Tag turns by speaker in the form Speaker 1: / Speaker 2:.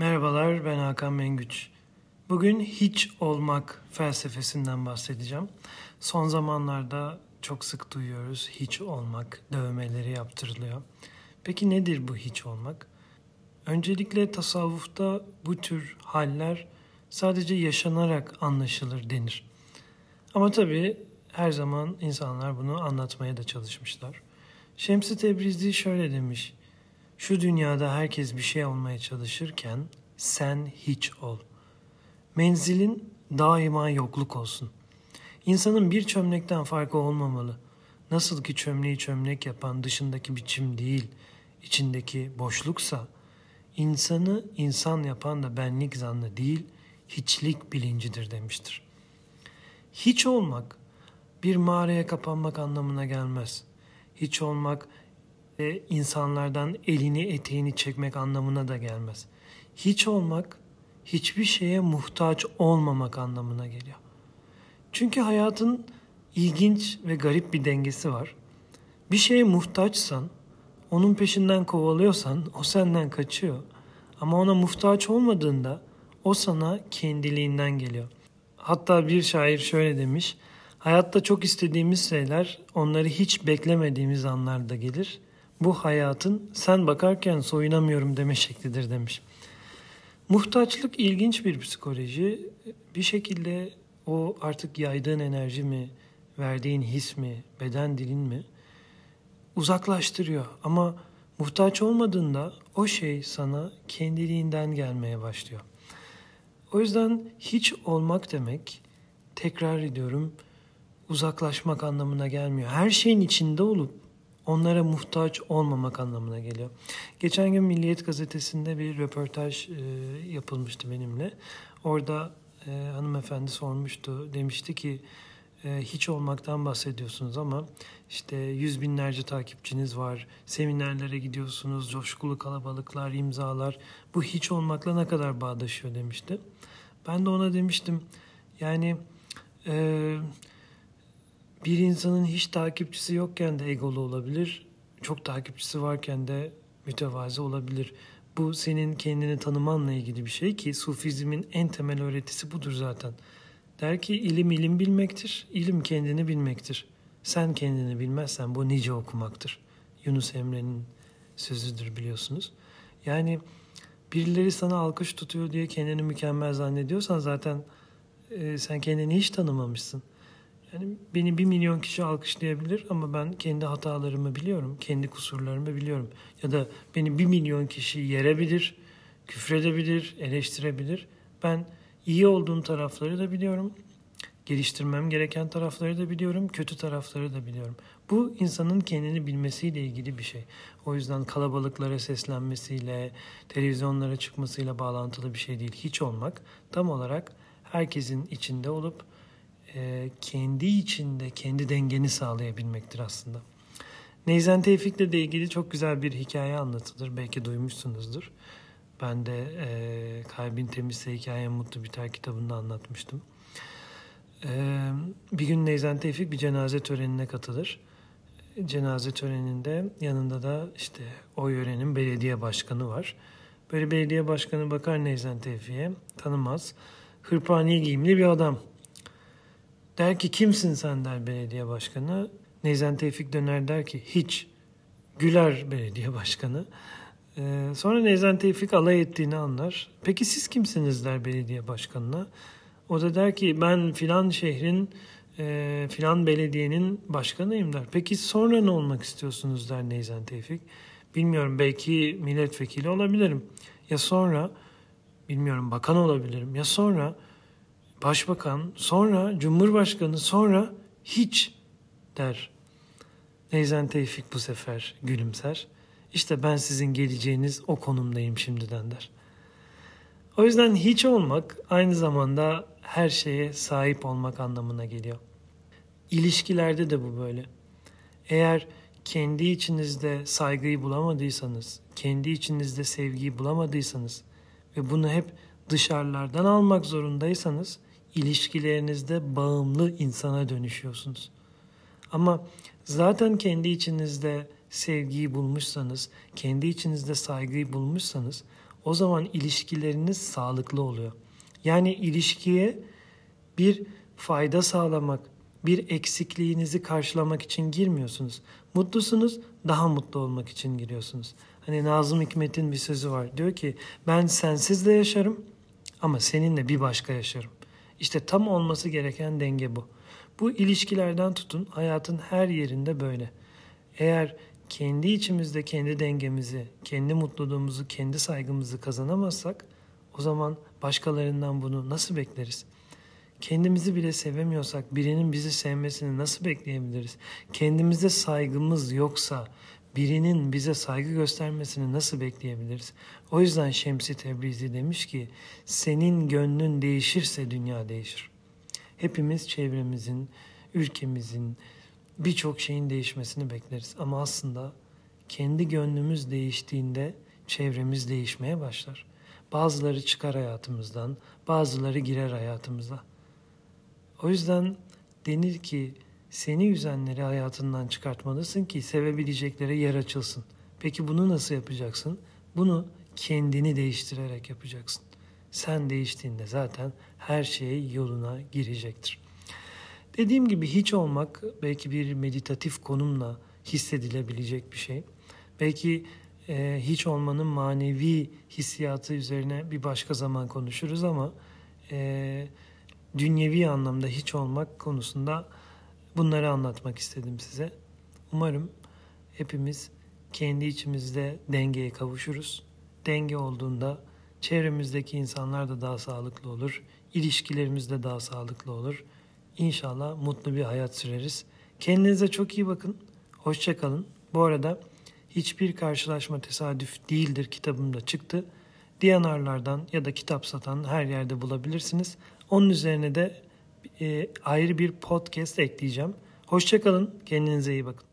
Speaker 1: Merhabalar, ben Hakan Mengüç. Bugün hiç olmak felsefesinden bahsedeceğim. Son zamanlarda çok sık duyuyoruz hiç olmak, dövmeleri yaptırılıyor. Peki nedir bu hiç olmak? Öncelikle tasavvufta bu tür haller sadece yaşanarak anlaşılır denir. Ama tabii her zaman insanlar bunu anlatmaya da çalışmışlar. Şems-i Tebrizi şöyle demiş. Şu dünyada herkes bir şey olmaya çalışırken sen hiç ol. Menzilin daima yokluk olsun. İnsanın bir çömlekten farkı olmamalı. Nasıl ki çömleği çömlek yapan dışındaki biçim değil, içindeki boşluksa, insanı insan yapan da benlik zannı değil, hiçlik bilincidir demiştir. Hiç olmak bir mağaraya kapanmak anlamına gelmez. Hiç olmak e, insanlardan elini eteğini çekmek anlamına da gelmez. Hiç olmak hiçbir şeye muhtaç olmamak anlamına geliyor. Çünkü hayatın ilginç ve garip bir dengesi var. Bir şeye muhtaçsan, onun peşinden kovalıyorsan o senden kaçıyor. Ama ona muhtaç olmadığında o sana kendiliğinden geliyor. Hatta bir şair şöyle demiş. Hayatta çok istediğimiz şeyler onları hiç beklemediğimiz anlarda gelir. Bu hayatın sen bakarken soyunamıyorum deme şeklidir demiş. Muhtaçlık ilginç bir psikoloji. Bir şekilde o artık yaydığın enerji mi, verdiğin his mi, beden dilin mi uzaklaştırıyor. Ama muhtaç olmadığında o şey sana kendiliğinden gelmeye başlıyor. O yüzden hiç olmak demek, tekrar ediyorum, uzaklaşmak anlamına gelmiyor. Her şeyin içinde olup onlara muhtaç olmamak anlamına geliyor. Geçen gün Milliyet Gazetesi'nde bir röportaj e, yapılmıştı benimle. Orada e, hanımefendi sormuştu. Demişti ki e, hiç olmaktan bahsediyorsunuz ama işte yüz binlerce takipçiniz var. Seminerlere gidiyorsunuz, coşkulu kalabalıklar, imzalar. Bu hiç olmakla ne kadar bağdaşıyor demişti. Ben de ona demiştim yani e, bir insanın hiç takipçisi yokken de egolu olabilir. Çok takipçisi varken de mütevazi olabilir. Bu senin kendini tanımanla ilgili bir şey ki sufizmin en temel öğretisi budur zaten. Der ki ilim ilim bilmektir, ilim kendini bilmektir. Sen kendini bilmezsen bu nice okumaktır. Yunus Emre'nin sözüdür biliyorsunuz. Yani birileri sana alkış tutuyor diye kendini mükemmel zannediyorsan zaten e, sen kendini hiç tanımamışsın. Yani beni bir milyon kişi alkışlayabilir ama ben kendi hatalarımı biliyorum, kendi kusurlarımı biliyorum. Ya da beni bir milyon kişi yerebilir, küfredebilir, eleştirebilir. Ben iyi olduğum tarafları da biliyorum, geliştirmem gereken tarafları da biliyorum, kötü tarafları da biliyorum. Bu insanın kendini bilmesiyle ilgili bir şey. O yüzden kalabalıklara seslenmesiyle, televizyonlara çıkmasıyla bağlantılı bir şey değil. Hiç olmak tam olarak herkesin içinde olup e, kendi içinde kendi dengeni sağlayabilmektir aslında. Neyzen Tevfik'le de ilgili çok güzel bir hikaye anlatılır. Belki duymuşsunuzdur. Ben de e, Kalbin Temizse Hikaye Mutlu Biter kitabında anlatmıştım. E, bir gün Neyzen Tevfik bir cenaze törenine katılır. Cenaze töreninde yanında da işte o yörenin belediye başkanı var. Böyle belediye başkanı bakar Neyzen Tevfik'e tanımaz. Hırpani giyimli bir adam. Der ki kimsin sen der belediye başkanı. Neyzen Tevfik döner der ki hiç. Güler belediye başkanı. Ee, sonra Neyzen Tevfik alay ettiğini anlar. Peki siz kimsiniz der belediye başkanına. O da der ki ben filan şehrin e, filan belediyenin başkanıyım der. Peki sonra ne olmak istiyorsunuz der Neyzen Tevfik. Bilmiyorum belki milletvekili olabilirim. Ya sonra bilmiyorum bakan olabilirim. Ya sonra başbakan, sonra cumhurbaşkanı, sonra hiç der. Neyzen Tevfik bu sefer gülümser. İşte ben sizin geleceğiniz o konumdayım şimdiden der. O yüzden hiç olmak aynı zamanda her şeye sahip olmak anlamına geliyor. İlişkilerde de bu böyle. Eğer kendi içinizde saygıyı bulamadıysanız, kendi içinizde sevgiyi bulamadıysanız ve bunu hep dışarılardan almak zorundaysanız ilişkilerinizde bağımlı insana dönüşüyorsunuz. Ama zaten kendi içinizde sevgiyi bulmuşsanız, kendi içinizde saygıyı bulmuşsanız o zaman ilişkileriniz sağlıklı oluyor. Yani ilişkiye bir fayda sağlamak, bir eksikliğinizi karşılamak için girmiyorsunuz. Mutlusunuz, daha mutlu olmak için giriyorsunuz. Hani Nazım Hikmet'in bir sözü var. Diyor ki ben sensiz de yaşarım ama seninle bir başka yaşarım. İşte tam olması gereken denge bu. Bu ilişkilerden tutun hayatın her yerinde böyle. Eğer kendi içimizde kendi dengemizi, kendi mutluluğumuzu, kendi saygımızı kazanamazsak o zaman başkalarından bunu nasıl bekleriz? Kendimizi bile sevemiyorsak birinin bizi sevmesini nasıl bekleyebiliriz? Kendimize saygımız yoksa birinin bize saygı göstermesini nasıl bekleyebiliriz? O yüzden Şemsi Tebrizi demiş ki senin gönlün değişirse dünya değişir. Hepimiz çevremizin, ülkemizin, birçok şeyin değişmesini bekleriz. Ama aslında kendi gönlümüz değiştiğinde çevremiz değişmeye başlar. Bazıları çıkar hayatımızdan, bazıları girer hayatımıza. O yüzden denir ki seni üzenleri hayatından çıkartmalısın ki sevebilecekleri yer açılsın. Peki bunu nasıl yapacaksın? Bunu kendini değiştirerek yapacaksın. Sen değiştiğinde zaten her şey yoluna girecektir. Dediğim gibi hiç olmak belki bir meditatif konumla hissedilebilecek bir şey. Belki e, hiç olmanın manevi hissiyatı üzerine bir başka zaman konuşuruz ama e, dünyevi anlamda hiç olmak konusunda bunları anlatmak istedim size. Umarım hepimiz kendi içimizde dengeye kavuşuruz. Denge olduğunda çevremizdeki insanlar da daha sağlıklı olur, ilişkilerimiz de daha sağlıklı olur. İnşallah mutlu bir hayat süreriz. Kendinize çok iyi bakın. Hoşçakalın. Bu arada hiçbir karşılaşma tesadüf değildir kitabımda çıktı. Diyanarlardan ya da kitap satan her yerde bulabilirsiniz. Onun üzerine de e, ayrı bir podcast ekleyeceğim. Hoşçakalın. Kendinize iyi bakın.